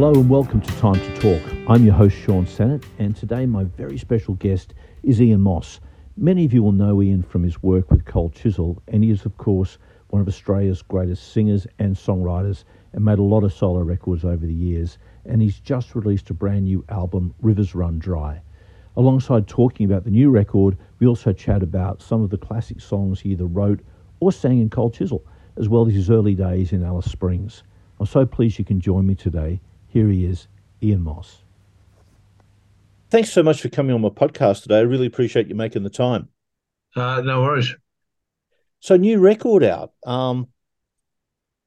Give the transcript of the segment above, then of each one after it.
Hello and welcome to Time to Talk. I'm your host, Sean Sennett, and today my very special guest is Ian Moss. Many of you will know Ian from his work with Cold Chisel, and he is, of course, one of Australia's greatest singers and songwriters and made a lot of solo records over the years. And he's just released a brand new album, Rivers Run Dry. Alongside talking about the new record, we also chat about some of the classic songs he either wrote or sang in Cold Chisel, as well as his early days in Alice Springs. I'm so pleased you can join me today. Here he is, Ian Moss. Thanks so much for coming on my podcast today. I really appreciate you making the time. Uh, no worries. So, new record out. Um,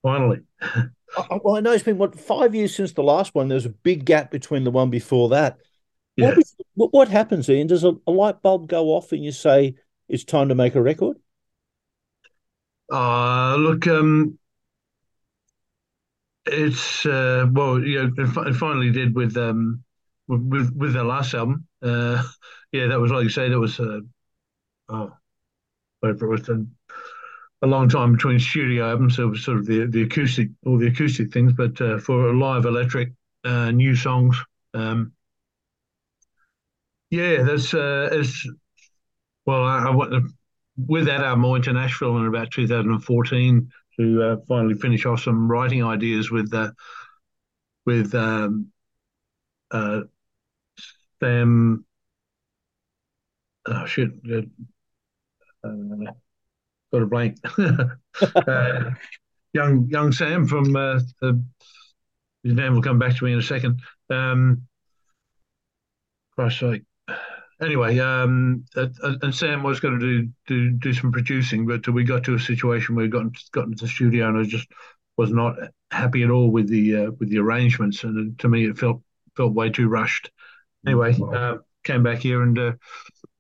Finally. I, well, I know it's been what five years since the last one. There's a big gap between the one before that. Yeah. What, was, what, what happens, Ian? Does a, a light bulb go off and you say it's time to make a record? Uh, look, um, it's uh, well, yeah, it, it finally did with um with with their last album. Uh, yeah, that was like you say, that was uh, oh, whatever it was a, a long time between studio albums. So it was sort of the the acoustic all the acoustic things, but uh, for a live electric, uh, new songs. Um, yeah, that's uh, it's well, I, I went with that album. I went to Nashville in about 2014 to uh, finally finish off some writing ideas with uh, with um, uh, Sam. Oh shit! Uh, got a blank. uh, young young Sam from uh, the, his name will come back to me in a second. Um, Christ's sake. Anyway, um, and Sam was going to do, do do some producing, but we got to a situation where we got got into the studio, and I just was not happy at all with the uh, with the arrangements, and to me it felt felt way too rushed. Anyway, uh, came back here and uh,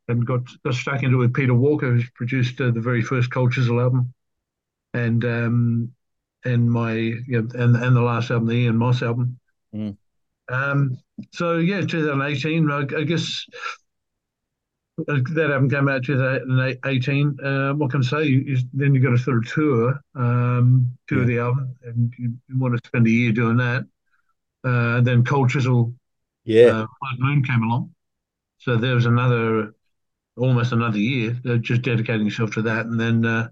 and got got stuck into it with Peter Walker, who's produced uh, the very first Chisel album, and um, and my you know, and and the last album, the Ian Moss album. Mm. Um, so yeah, 2018. I, I guess that album came out 2018. Uh, what can I say? You, then you've got a sort of tour, um, tour Yeah. the album, and you, you want to spend a year doing that. Uh, then Cold Chisel, Yeah. uh, Moon came along, so there was another almost another year uh, just dedicating yourself to that, and then uh,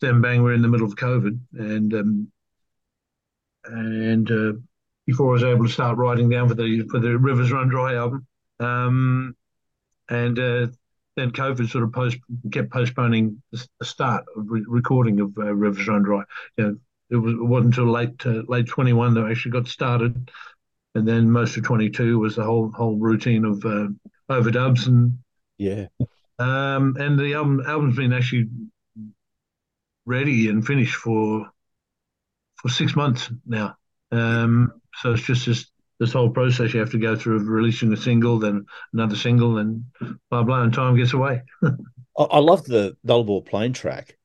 then bang, we're in the middle of COVID, and um, and uh, before I was able to start writing down for the for the Rivers Run Dry album, um, and uh, then COVID sort of post kept postponing the start of re- recording of uh, Rivers Run Dry. You know, it was it wasn't until late uh, late twenty one that I actually got started, and then most of twenty two was the whole whole routine of uh, overdubs and yeah. um, and the album album's been actually ready and finished for for six months now. Um, so it's just this this whole process you have to go through of releasing a single, then another single, and blah blah, and time gets away. I, I love the Nullarbor Plain track.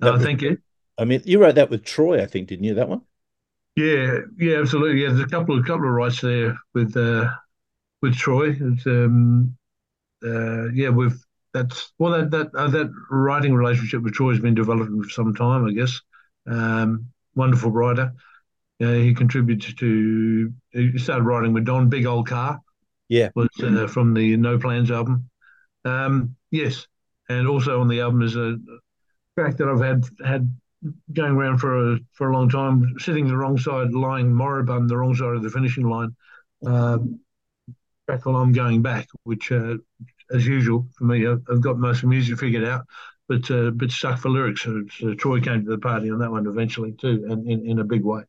That Uh, was- thank you. I mean, you wrote that with Troy, I think, didn't you? That one? Yeah, yeah, absolutely. Yeah, there's a couple of couple of rights there with uh, with Troy. It's, um, uh, yeah, we've that's well that that uh, that writing relationship with Troy has been developing for some time, I guess. Um, wonderful writer. Uh, he contributed to. He started writing with Don Big Old Car. Yeah. was uh, from the No Plans album. Um, yes, and also on the album is a track that I've had had going around for a for a long time, sitting the wrong side, lying moribund the wrong side of the finishing line. Um, track while I'm going back, which, uh, as usual for me, I've, I've got most of the music figured out, but uh, but stuck for lyrics. So, so Troy came to the party on that one eventually too, and in, in a big way.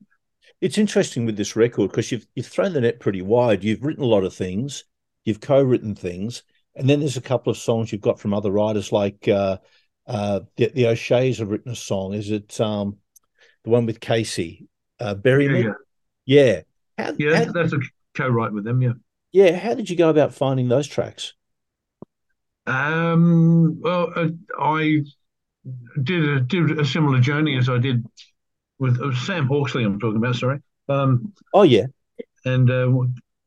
It's interesting with this record because you've you've thrown the net pretty wide. You've written a lot of things, you've co-written things, and then there's a couple of songs you've got from other writers like uh, uh, the, the O'Shea's have written a song. Is it um, the one with Casey? Uh, Bury Yeah, Me? yeah, Yeah. How, yeah. how- That's, that's a co-write with them. Yeah. yeah. How did you go about finding those tracks? Um, well, uh, I did a, did a similar journey as I did with uh, Sam Hawksley. I'm talking about. Sorry. Um, Oh yeah, and uh,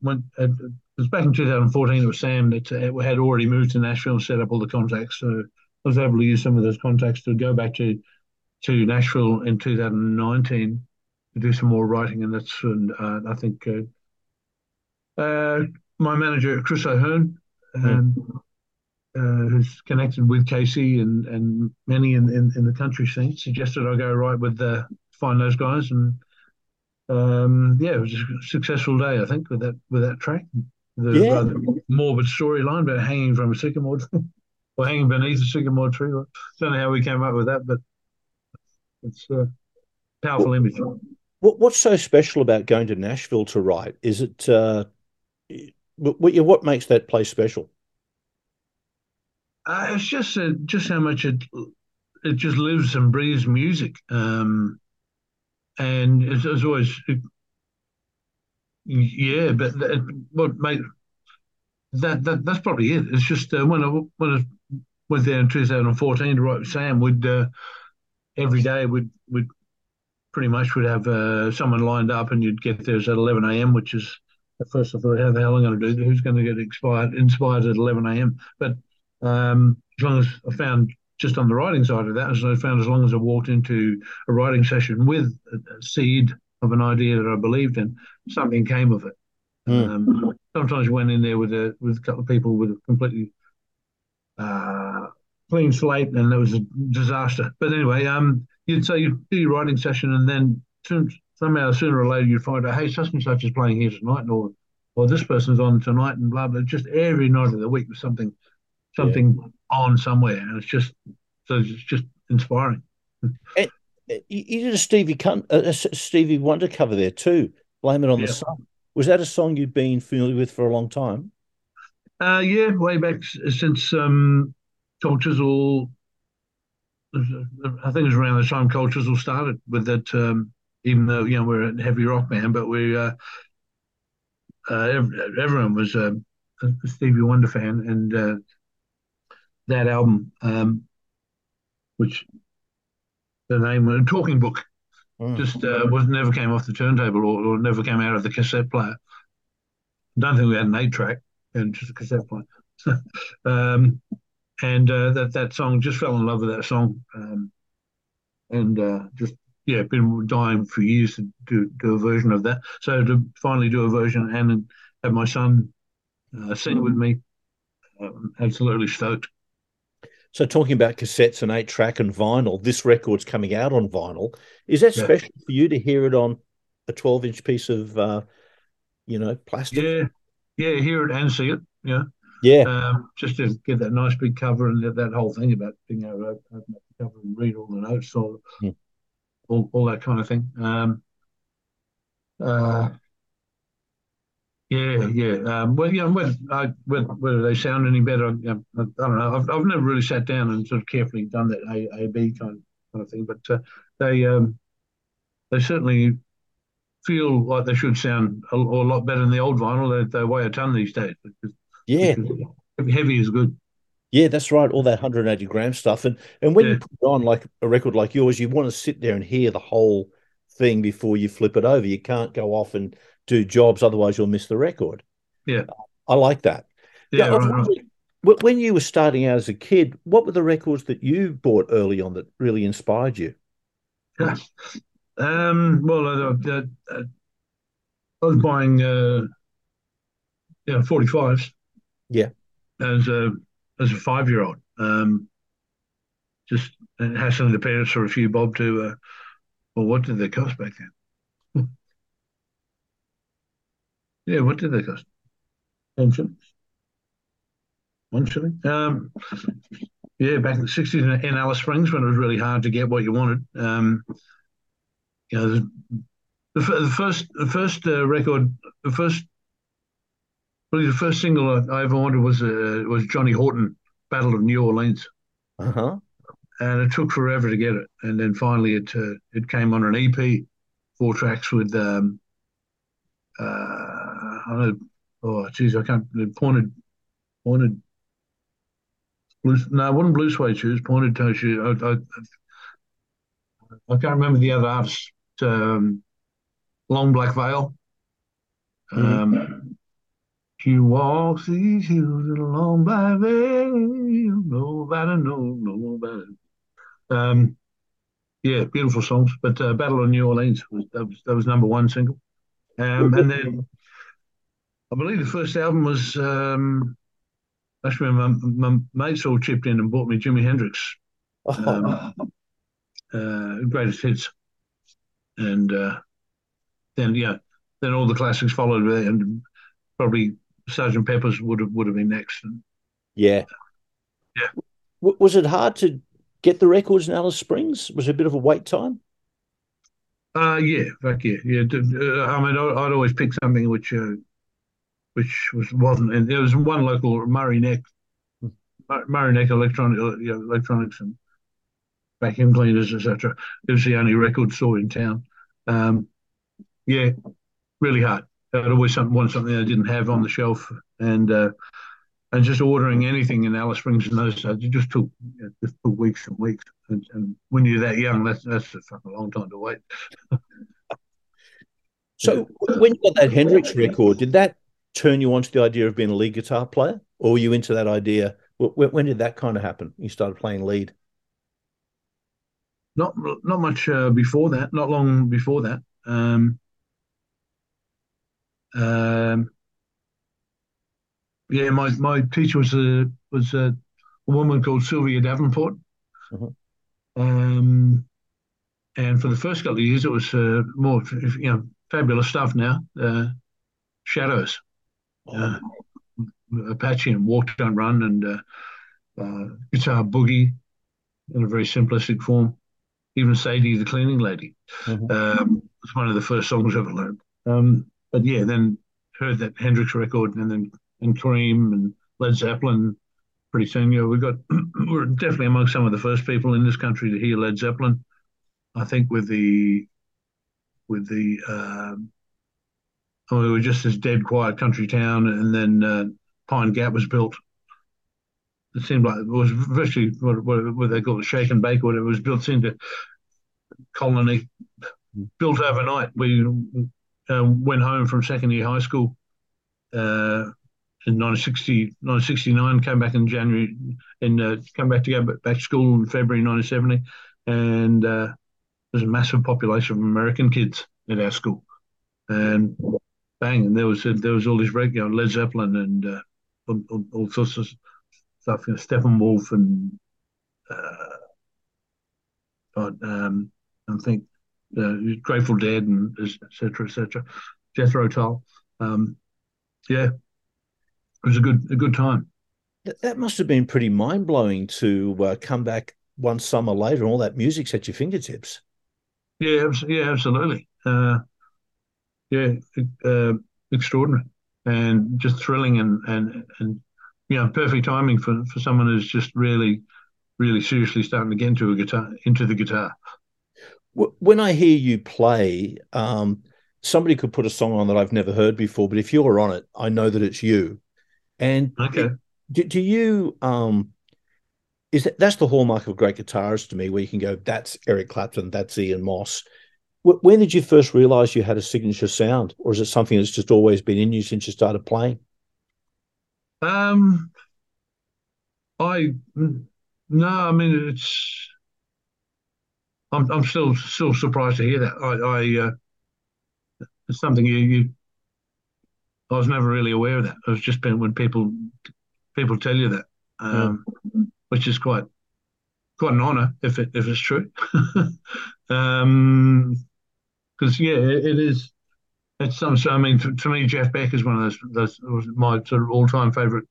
went. Uh, it was back in 2014. It was Sam that uh, had already moved to Nashville and set up all the contacts. So I was able to use some of those contacts to go back to to Nashville in 2019 to do some more writing, and that's and uh, I think uh, Uh, my manager, Chris O'Hearn, Mm. um, uh, who's connected with Casey and, and many in, in, in the country scene, suggested I go right with the find those guys, and um, yeah, it was a successful day, I think, with that with that track. The Yeah. rather morbid storyline about hanging from a sycamore tree or hanging beneath a sycamore tree. I don't know how we came up with that, but it's a powerful image. What what's so special about going to Nashville to write? Is it uh, what what what makes that place special? Uh, it's just uh, just how much it it just lives and breathes music, um, and it's, it's always yeah. But what made that that that's probably it. It's just uh, when I when I went there in 2014 to write with Sam, we'd uh, every day we'd we'd pretty much would have uh, someone lined up, and you'd get there at 11 a.m., which is at first I thought, how the hell am I going to do? Who's going to get inspired inspired at 11 a.m.? But um, as long as I found just on the writing side of that, as I found as long as I walked into a writing session with a, seed of an idea that I believed in, something came of it. Mm. Um, sometimes you went in there with a with a couple of people with a completely uh, clean slate, and it was a disaster. But anyway, um, you'd say you do your writing session, and then soon, somehow sooner or later you'd find out, hey, such and such is playing here tonight, or or this person's on tonight, and blah blah. Just every night of the week was something something yeah. On somewhere, and it's just so it's just inspiring. And you did a Stevie a Stevie Wonder cover there too. Blame it on yeah. the sun. Was that a song you'd been familiar with for a long time? Uh, yeah, way back since um, Cold Chisel. I think it was around the time Cold Chisel started with that. Um, even though you know we're a heavy rock band, but we uh, uh, everyone was a, a Stevie Wonder fan, and uh, that album, um, which the name Talking Book, mm. just uh, was never came off the turntable or, or, never came out of the cassette player. I don't think we had an eight track and just a cassette player. um, and uh, that that song just fell in love with that song, um, and uh, just yeah, been dying for years to do, do a version of that. So to finally do a version and have my son uh, sing with me, um, absolutely stoked. So talking about cassettes and eight track and vinyl, this record's coming out on vinyl. Is that yeah. special for you to hear it on a 12 inch piece of, uh, you know, plastic? Yeah, yeah, hear it and see it. Yeah, yeah. Um, just to get that nice big cover and that, that whole thing about being able to open up the cover and read all the notes, all, hmm. all, all, that kind of thing. Um, uh, yeah, yeah. Um, well, yeah. Whether, I, whether, whether they sound any better, I, I don't know. I've, I've never really sat down and sort of carefully done that A A B kind of, kind of thing, but uh, they um, they certainly feel like they should sound a, a lot better than the old vinyl. They, they weigh a ton these days. Because, yeah, because heavy is good. Yeah, that's right. All that 180 gram stuff, and and when yeah. you put on like a record like yours, you want to sit there and hear the whole thing before you flip it over. You can't go off and do jobs, otherwise you'll miss the record. Yeah, I like that. Yeah, right, right. when you were starting out as a kid, what were the records that you bought early on that really inspired you? um, well, I, I, I, was buying, uh, yeah, forty fives. Yeah, as a as a five year old, um, just hassling the parents for a few bob to. Uh, well, what did they cost back then? Yeah, what did they cost? Ten shillings. One shilling. Um, yeah, back in the sixties in, Alice Springs when it was really hard to get what you wanted. Um, you know, the, the, the first the first uh, record, the first really the first single I, I ever wanted was uh, was Johnny Horton, Battle of New Orleans. Uh huh. And it took forever to get it, and then finally it uh, it came on an EP, four tracks with um, uh, I don't know. Oh, geez, I can't. Pointed, pointed. Blue, no, it wasn't blue suede shoes. Pointed toe shoes. I, I, I can't remember the other artist. Um, long black veil. Mm-hmm. Um, she walks these hills in a long black veil. Nobody knows, nobody. Um, yeah, beautiful songs. But uh, Battle of New Orleans was that was that was number one single. Um, and then I believe the first album was um, actually my, my mates all chipped in and bought me Jimi Hendrix, um, uh, greatest hits, and uh, then yeah, then all the classics followed, and probably Sergeant Pepper's would have would have been next. Yeah, yeah. W- was it hard to get the records in Alice Springs? Was it a bit of a wait time? Uh, yeah, fuck yeah, yeah. Uh, I mean, I'd always pick something which, uh, which was wasn't, and there was one local Murray Neck, Murray Neck Electronic, you know, electronics and vacuum cleaners, etc. It was the only record store in town. Um, yeah, really hard. I'd always something, want something I didn't have on the shelf, and uh, and just ordering anything in Alice Springs in those days, it just took you know, just took weeks and weeks. And, and, when you're that young, that's that's a fucking long time to wait. so when you got that Hendrix record, did that turn you on to the idea of being a lead guitar player, or were you into that idea? When, when did that kind of happen? You started playing lead. Not not much uh, before that. Not long before that. Um, um, yeah, my, my teacher was a was a, a woman called Sylvia Davenport. Mm-hmm. Um, and for the first couple of years, it was uh, more you know fabulous stuff. Now, uh, Shadows. Uh, Apache, and Walk Don't Run, and uh, uh, Guitar Boogie in a very simplistic form. Even Sadie the Cleaning Lady. Mm-hmm. Um, it's one of the first songs I ever learned. Um, but yeah, then heard that Hendrix record, and then and Cream and Led Zeppelin pretty soon. You know, we got we're definitely among some of the first people in this country to hear Led Zeppelin. I think with the with the um, oh, we were just this dead quiet country town, and then uh, Pine Gap was built. It seemed like it was virtually what, what, what they call it, shake and bake, or it was built into colony, built overnight. We uh, went home from second year high school uh, in 1960, 1969, came back in January, and uh, came back to go back to school in February 1970, and uh, there's a massive population of American kids at our school, and bang, and there was there was all this regular Led Zeppelin and uh, all, all, sorts of stuff, you know, Steppenwolf and uh, um, I think uh, Grateful Dead and etc. etc. Jethro Tull. Um, yeah, it was a good a good time. That, that must have been pretty mind blowing to uh, come back one summer later and all that music's at your fingertips. Yeah, yeah, absolutely. Uh, yeah, uh, extraordinary and just thrilling and and and you know perfect timing for for someone who's just really really seriously starting to get into a guitar into the guitar. When I hear you play, um, somebody could put a song on that I've never heard before, but if you're on it, I know that it's you. And okay, do, do you um is that that's the hallmark of a great guitarist to me, where you can go, that's Eric Clapton, that's Ian Moss. When did you first realize you had a signature sound, or is it something that's just always been in you since you started playing? Um, I no, I mean it's. I'm I'm still still surprised to hear that. I I uh, it's something you you I was never really aware of that. It's just been when people people tell you that, um, yeah. which is quite quite an honour if it if it's true. um, because yeah, it, it is. It's some. So I mean, to, to, me, Jeff Beck is one of those. Those was my sort of all time favourite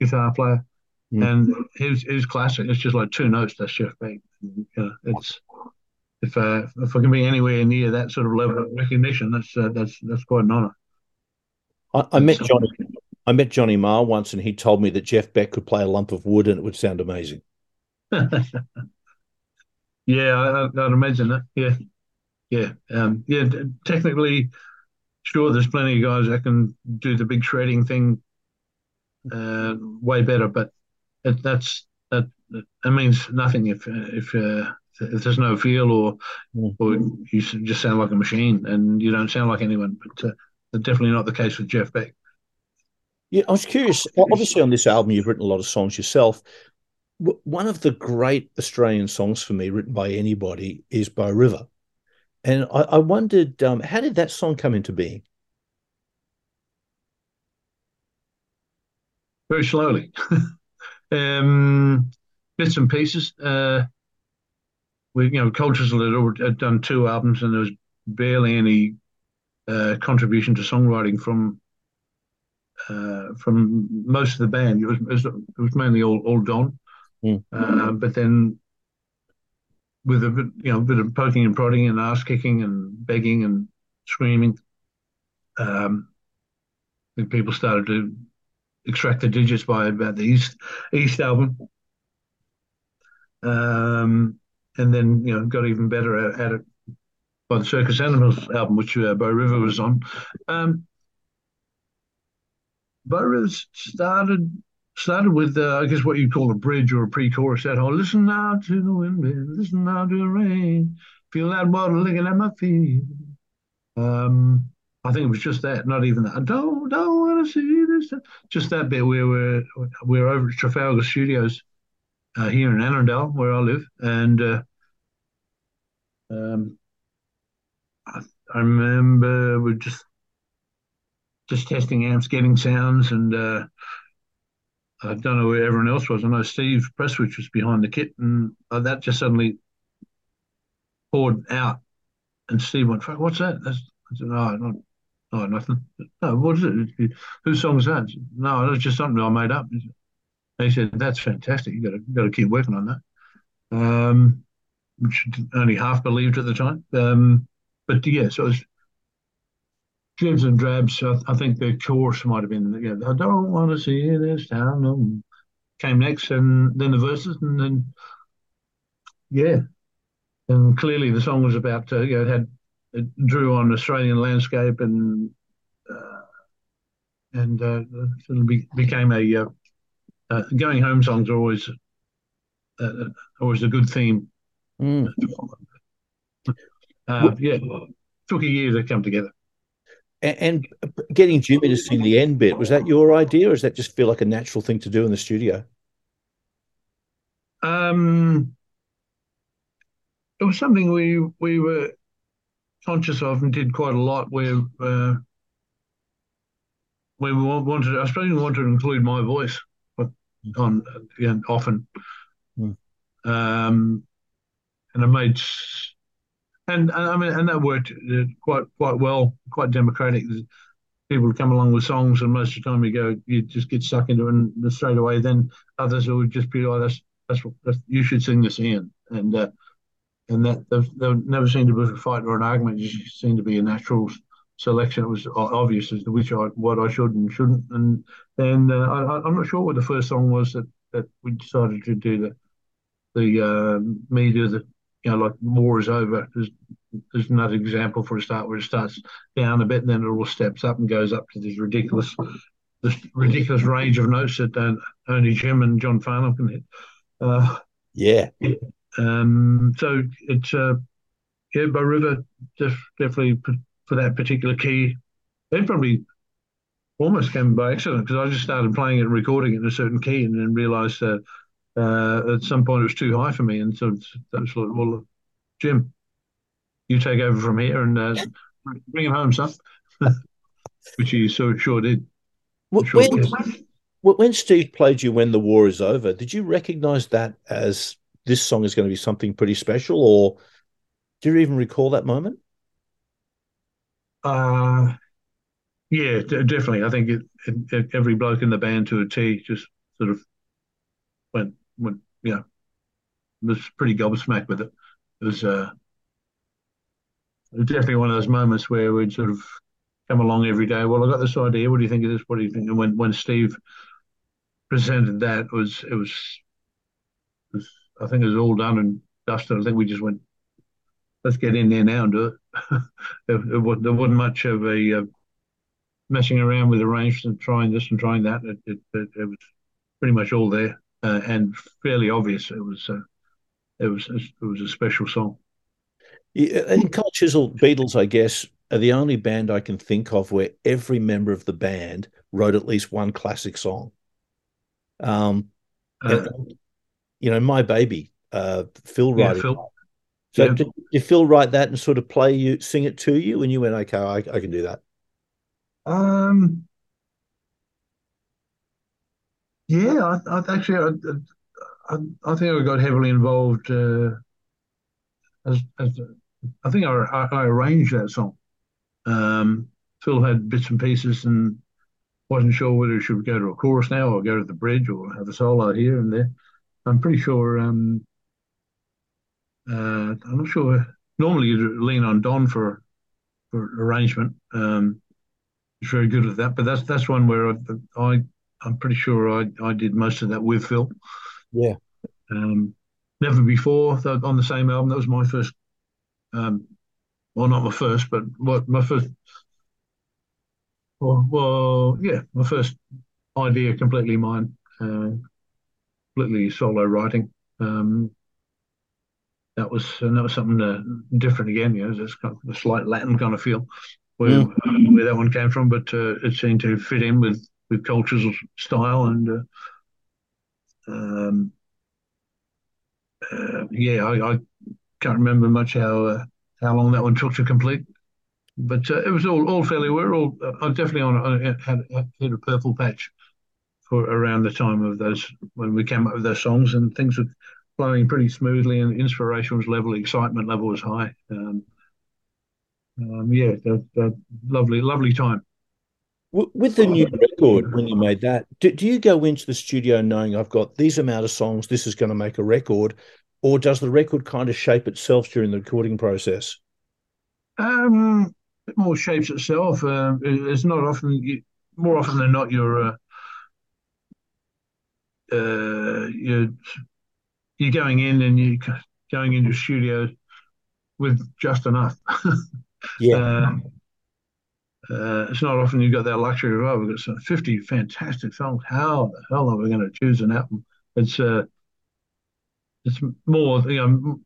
guitar player, yeah. and his his classic. It's just like two notes. That's Jeff Beck. You know, it's if uh, if I can be anywhere near that sort of level of recognition, that's uh, that's that's quite an honour. I, I met Johnny. I met Johnny Marr once, and he told me that Jeff Beck could play a lump of wood, and it would sound amazing. yeah, I, would imagine that. Yeah, yeah, um, yeah. Technically, sure, there's plenty of guys that can do the big shredding thing uh, way better, but it, that's that. That means nothing if if uh, if there's no feel or mm. or you just sound like a machine and you don't sound like anyone. But uh, definitely not the case with Jeff Beck. Yeah, I was curious. Obviously, on this album, you've written a lot of songs yourself. One of the great Australian songs for me, written by anybody, is Bow River. And I, I wondered, um, how did that song come into being? very slowly. um, bits and pieces. Uh, we, you know, Cultures had, had done two albums, and there was barely any uh, contribution to songwriting from uh, from most of the band. It was, it was mainly all all Don, mm. uh, but then with a bit, you know, a bit of poking and prodding and ass kicking and begging and screaming, um, people started to extract the digits by about the East East album. Um, and then you know got even better at, at it by the Circus Animals album, which uh, Bow River was on. Um, River started started with uh, I guess what you call a bridge or a pre-chorus. That whole "Listen now to the wind, listen now to the rain, feel that water licking at my feet." Um, I think it was just that, not even that. I don't don't want to see this. Just that bit where we're we're over at Trafalgar Studios uh, here in Annandale, where I live, and uh, um, I, I, remember we're just just testing amps, getting sounds, and uh, I don't know where everyone else was. I know Steve Prestwich was behind the kit, and uh, that just suddenly poured out. And Steve went, "What's that?" I said, "No, not, no, nothing. No, what is it? Whose song is that?" No, that's just something I made up. He said, "That's fantastic. You got to got to keep working on that." Um, which only half believed at the time. Um, but yeah, so it was Jibs and Drabs. I, I, think the chorus might have been, I don't want to see this town. No. Came next, and then the verses, and then yeah, and clearly the song was about, uh, you know, it had it drew on Australian landscape and uh, and uh, it be, became a uh, uh, going home songs are always uh, always a good theme. Mm. Uh, yeah, took a year to come together. And, and, getting Jimmy to sing the end bit was that your idea, or does that just feel like a natural thing to do in the studio? Um, it was something we we were conscious of and did quite a lot. Where uh, where we wanted, I suppose we wanted to include my voice on you know, often. Mm. Um, and I made, and, I mean, and that worked uh, quite quite well, quite democratic. People would come along with songs, and most of the time you go, you just get stuck into it, and straight away, then others would just be like, "That's that's, that's you should sing this in," and uh, and that there never seemed to be a fight or an argument. It just seemed to be a natural selection. It was obvious as to which I what I should and shouldn't. And then uh, I, am not sure what the first song was that, that we decided to do the the uh, media the you know like war is over. There's, there's another example for a start where it starts down a bit and then it all steps up and goes up to this ridiculous this ridiculous range of notes that uh, only Jim and John Farnham can hit. Uh, yeah. Um, so it's uh, yeah, Bow River def- definitely for that particular key. It probably almost came by accident because I just started playing it and recording it in a certain key and then realized uh, uh, at some point it was too high for me. And so that was like, well, Jim, you take over from here and uh, bring him home, son. Which he so sure did. Sure when, did. when Steve played you When the War is Over, did you recognize that as this song is going to be something pretty special or do you even recall that moment? Uh, yeah, d- definitely. I think it, it, every bloke in the band to a T just sort of went, went, yeah, was pretty gobsmacked with it. It was, uh, definitely one of those moments where we'd sort of come along every day. Well, I got this idea. What do you think of this? What do you think? And when when Steve presented that, it was it was, it was I think it was all done and dusted. I think we just went, let's get in there now and do it. there, there, wasn't much of a uh, messing around with arrangements, and trying this and trying that. It, it, it, it was pretty much all there uh, and fairly obvious. It was uh, it was it was a special song. Yeah, and Cold Chisel Beatles, I guess, are the only band I can think of where every member of the band wrote at least one classic song. Um, and, uh, you know, my baby, uh, Phil yeah, writing. Phil. So yeah. did, did, Phil write that and sort of play you, sing it to you, and you went, okay, I, I can do that. Um, Yeah, I, I actually, I, I, I, think I got heavily involved uh, as, as I think I, I, arranged that song. Um, Phil had bits and pieces and wasn't sure whether he should go to a chorus now or go to the bridge or have a solo here and there. I'm pretty sure. Um, uh, I'm not sure. Normally, you lean on Don for for arrangement. Um, he's very good at that, but that's that's one where I, I I'm pretty sure I, I did most of that with Phil. Yeah. Um, never before on the same album. That was my first. Um, well, not my first, but what my first. Well, well, yeah, my first idea completely mine, uh, completely solo writing. Um, that was and that was something uh, different again. You know, it's kind of a slight Latin kind of feel where, uh, where that one came from, but uh, it seemed to fit in with with culture's style and uh, um, uh, yeah, I, I, can't remember much how uh, how long that one took to complete, but uh, it was all all fairly. We are all I definitely on, on had, had a purple patch for around the time of those when we came up with those songs and things were flowing pretty smoothly and inspiration was level, excitement level was high. Um, um, yeah, that, that lovely, lovely time. With the new record, when you made that, do, do, you go into the studio knowing I've got these amount of songs, this is going to make a record, or does the record kind of shape itself during the recording process? Um, it more shapes itself. Uh, it's not often, more often than not, you're uh, uh, you're you're going in and you're going into studio with just enough. yeah. Uh, uh, it's not often you've got that luxury of, oh, we've got some 50 fantastic songs. How the hell are we going to choose an album? It's uh, it's more, you know,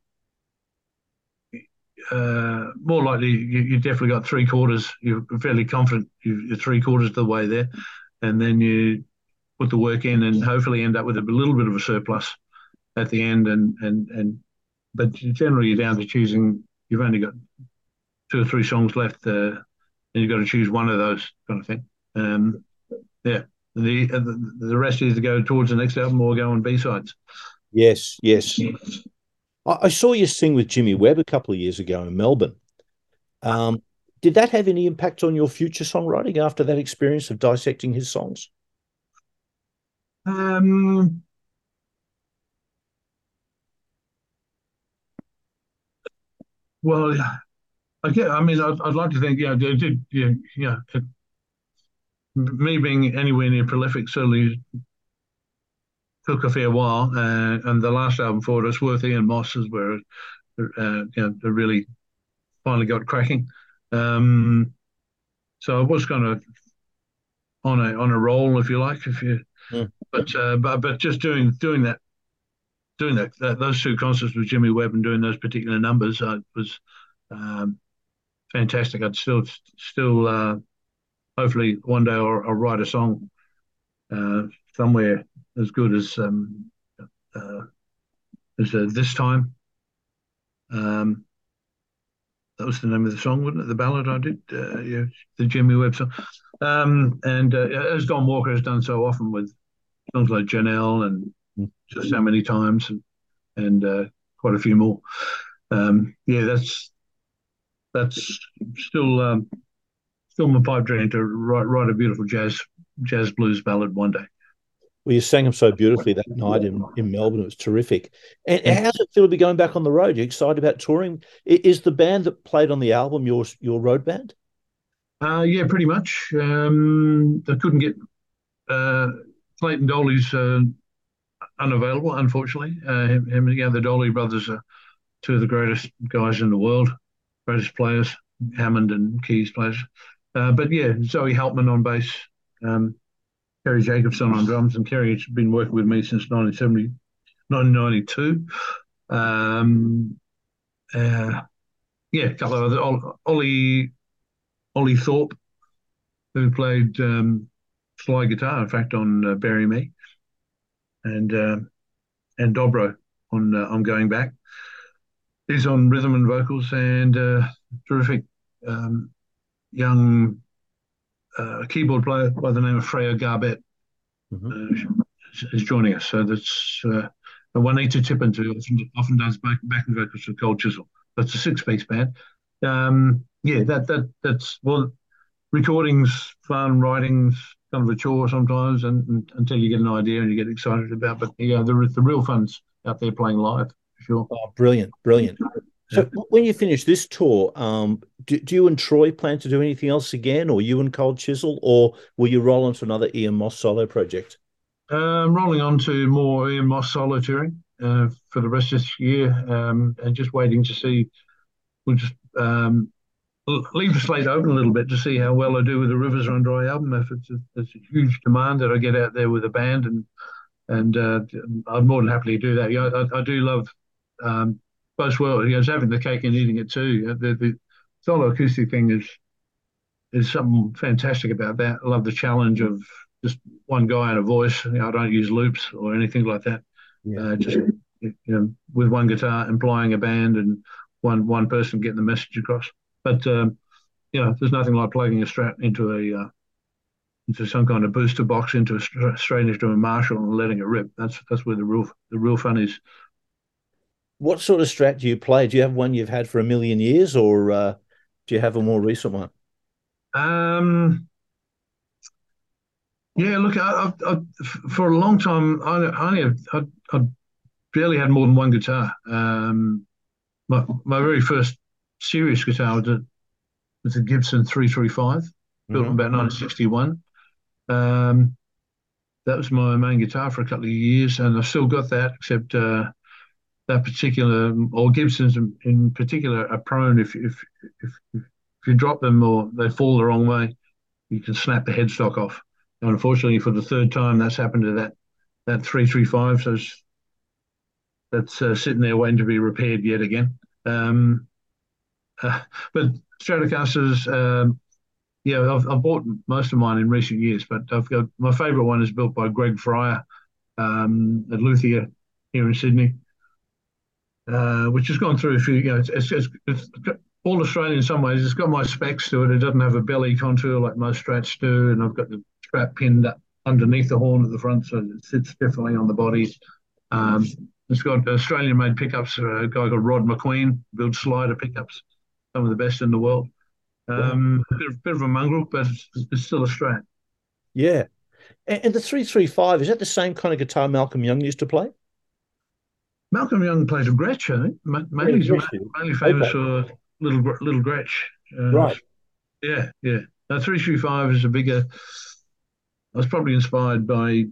uh, more likely you, you definitely got three quarters. You're fairly confident you're three quarters of the way there, and then you put the work in and hopefully end up with a little bit of a surplus at the end. And and and but generally you're down to choosing. You've only got two or three songs left. Uh, you've got to choose one of those kind of thing. Um, yeah, the, uh, the the rest is to go towards the next album or go on B sides. Yes, yes. I, I, saw you sing with Jimmy Webb a couple of years ago in Melbourne. Um, did that have any impact on your future songwriting after that experience of dissecting his songs? Um, well, I. I mean, I'd, I'd like to think, yeah, did, yeah, yeah. It, me being anywhere near prolific certainly took a fair while, uh, and the last album for us, Worthy and Moss, is where uh, you know it really finally got cracking. Um, so I was kind of on a on a roll, if you like, if you. Yeah. But uh, but but just doing doing that, doing that, that, those two concerts with Jimmy Webb and doing those particular numbers I was um, fantastic. I'd still still uh, hopefully one day I'll, I'll write a song uh, somewhere as good as um, uh, as uh, this time. Um, that was the name of the song, wasn't it? The ballad I did, uh, yeah, the Jimmy Webb song. Um, and uh, as Don Walker has done so often with songs like Janelle and just so many times, and, and uh, quite a few more. Um, yeah, that's that's still um, still my pipe dream to write write a beautiful jazz jazz blues ballad one day. Well, you sang them so beautifully that night in, in Melbourne. It was terrific. And how's it feel to be going back on the road? You excited about touring? Is the band that played on the album your your road band? Uh, yeah, pretty much. Um, I couldn't get uh, Clayton Doley's uh, unavailable, unfortunately. Uh, him, him, yeah, the Doley brothers are two of the greatest guys in the world greatest players, Hammond and Keys players. Uh, but yeah, Zoe Hauptmann on bass, um, Kerry Jacobson on drums, and Kerry's been working with me since 1970, 1992. Um, uh, yeah, a couple of other, Ollie, Ollie Thorpe, who played um, slide guitar, in fact, on uh, Bury Me, and uh, and Dobro on uh, I'm Going Back. He's on rhythm and vocals and uh, terrific um, young uh, keyboard player by the name of Freya Garbett. Mm-hmm. Uh, is joining us. So that's uh, Juanita Tippins, who often, often does back, backing vocals for Cold Chisel. That's a six-piece band. Um, yeah, that that that's well, recordings, fun, writings, kind of a chore sometimes, and, and, until you get an idea and you get excited about. But yeah, the the real fun's out there playing live sure. Oh, brilliant, brilliant. So when you finish this tour, um, do, do, you and Troy plan to do anything else again, or you and Cold Chisel, or will you roll on to another Ian Moss solo project? Um, rolling on to more Ian Moss solo touring uh, for the rest of this year, um, and just waiting to see. We'll just um, leave the slate open a little bit to see how well I do with the Rivers Run Dry album. If it's a, it's a huge demand that I get out there with a band, and and uh, I'd more than happily do that. Yeah, I, I do love um, both worlds. You know, having the cake and eating it too. The, the solo acoustic thing is is something fantastic about that. I love the challenge of just one guy and a voice. You know, I don't use loops or anything like that. Yeah. Uh, just you know, with one guitar employing a band and one one person getting the message across. But um, you know, there's nothing like plugging a Strat into a uh, into some kind of booster box into a straight into a Marshall and letting it rip. That's that's where the real the real fun is. What sort of Strat do you play? Do you have one you've had for a million years, or uh, do you have a more recent one? Um, yeah, look, I, I, I, for a long time, I, only I, barely had more than one guitar. Um, my my very first serious guitar was a, was a Gibson 335, built mm-hmm. in about 1961. Um, that was my main guitar for a couple of years, and I've still got that, except uh, that particular, or Gibsons in, in, particular, are prone if, if if if you drop them or they fall the wrong way, you can snap the headstock off. And unfortunately, for the third time, that's happened to that that 335. So that's uh, sitting there waiting to be repaired yet again. Um, uh, but Stratocasters, um, yeah, I've, I've, bought most of mine in recent years, but I've got my favourite one is built by Greg Fryer um, at Luthier here in Sydney, uh, which has gone through a few. You know, it's, it's, it's, it's all Australian in some ways. It's got my specs to it. It doesn't have a belly contour like most Strats do, and I've got the strap pinned up underneath the horn at the front, so it sits differently on the body. Um, it's got Australian-made pickups. A guy called Rod McQueen builds slider pickups some of the best in the world. Um, a bit, of, bit of a mongrel, but it's, it's still a strat. Yeah. And, and the 335, is that the same kind of guitar Malcolm Young used to play? Malcolm Young played a Gretsch, I think. Mainly, yeah, mainly famous okay. for Little Little Gretsch. Uh, right. Yeah, yeah. Now, 335 is a bigger. I was probably inspired by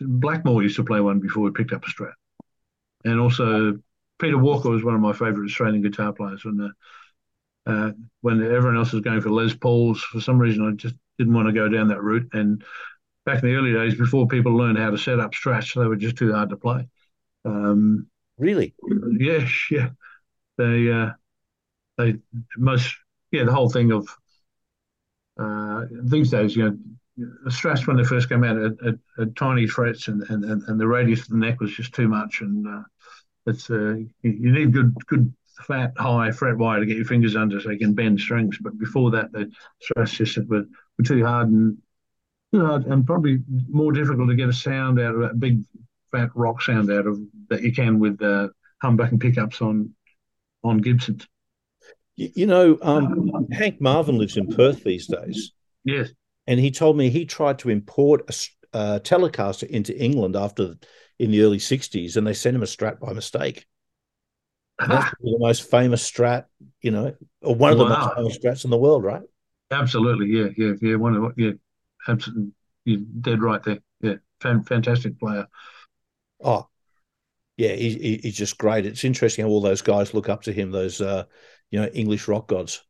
Blackmore used to play one before we picked up a Strat, and also Peter Walker was one of my favourite Australian guitar players. When the uh, when everyone else was going for Les Pauls, for some reason I just didn't want to go down that route. And back in the early days, before people learned how to set up strats, they were just too hard to play. Um, really? Yes, yeah. They uh, they most yeah the whole thing of uh, these days, you know. The strats when they first came out had, had, tiny frets and, and, and the radius of the neck was just too much and uh, it's uh, you need good good fat, high fret wire to get your fingers under so you can bend strings. But before that, the stress just were, were too hard and you know, and probably more difficult to get a sound out of that big fat rock sound out of that you can with uh, humbucking pickups on on Gibsons. You know, um, Hank Marvin lives in Perth these days. Yes, and he told me he tried to import a, a Telecaster into England after in the early '60s, and they sent him a Strat by mistake. That's the most famous strat, you know, or one of wow. the most famous strats in the world, right? Absolutely, yeah, yeah, yeah. One of yeah, absolutely, you're dead right there. Yeah, Fan, fantastic player. Oh, yeah, he, he's just great. It's interesting how all those guys look up to him. Those, uh, you know, English rock gods.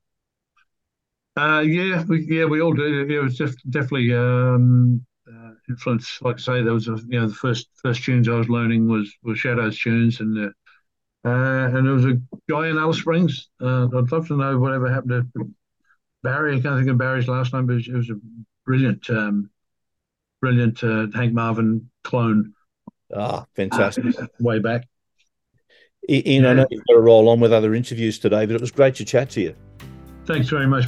Uh, yeah, we, yeah, we all do. It was just definitely um, uh, influence. Like I say, there was a, you know the first first tunes I was learning was was Shadows tunes, and uh, uh, and there was a guy in Alice Springs. Uh, I'd love to know whatever happened to Barry. I can't think of Barry's last name, but it was a brilliant, um, brilliant uh, Hank Marvin clone. Ah, fantastic. Uh, way back. Ian. I know you've got to roll on with other interviews today, but it was great to chat to you. Thanks very much.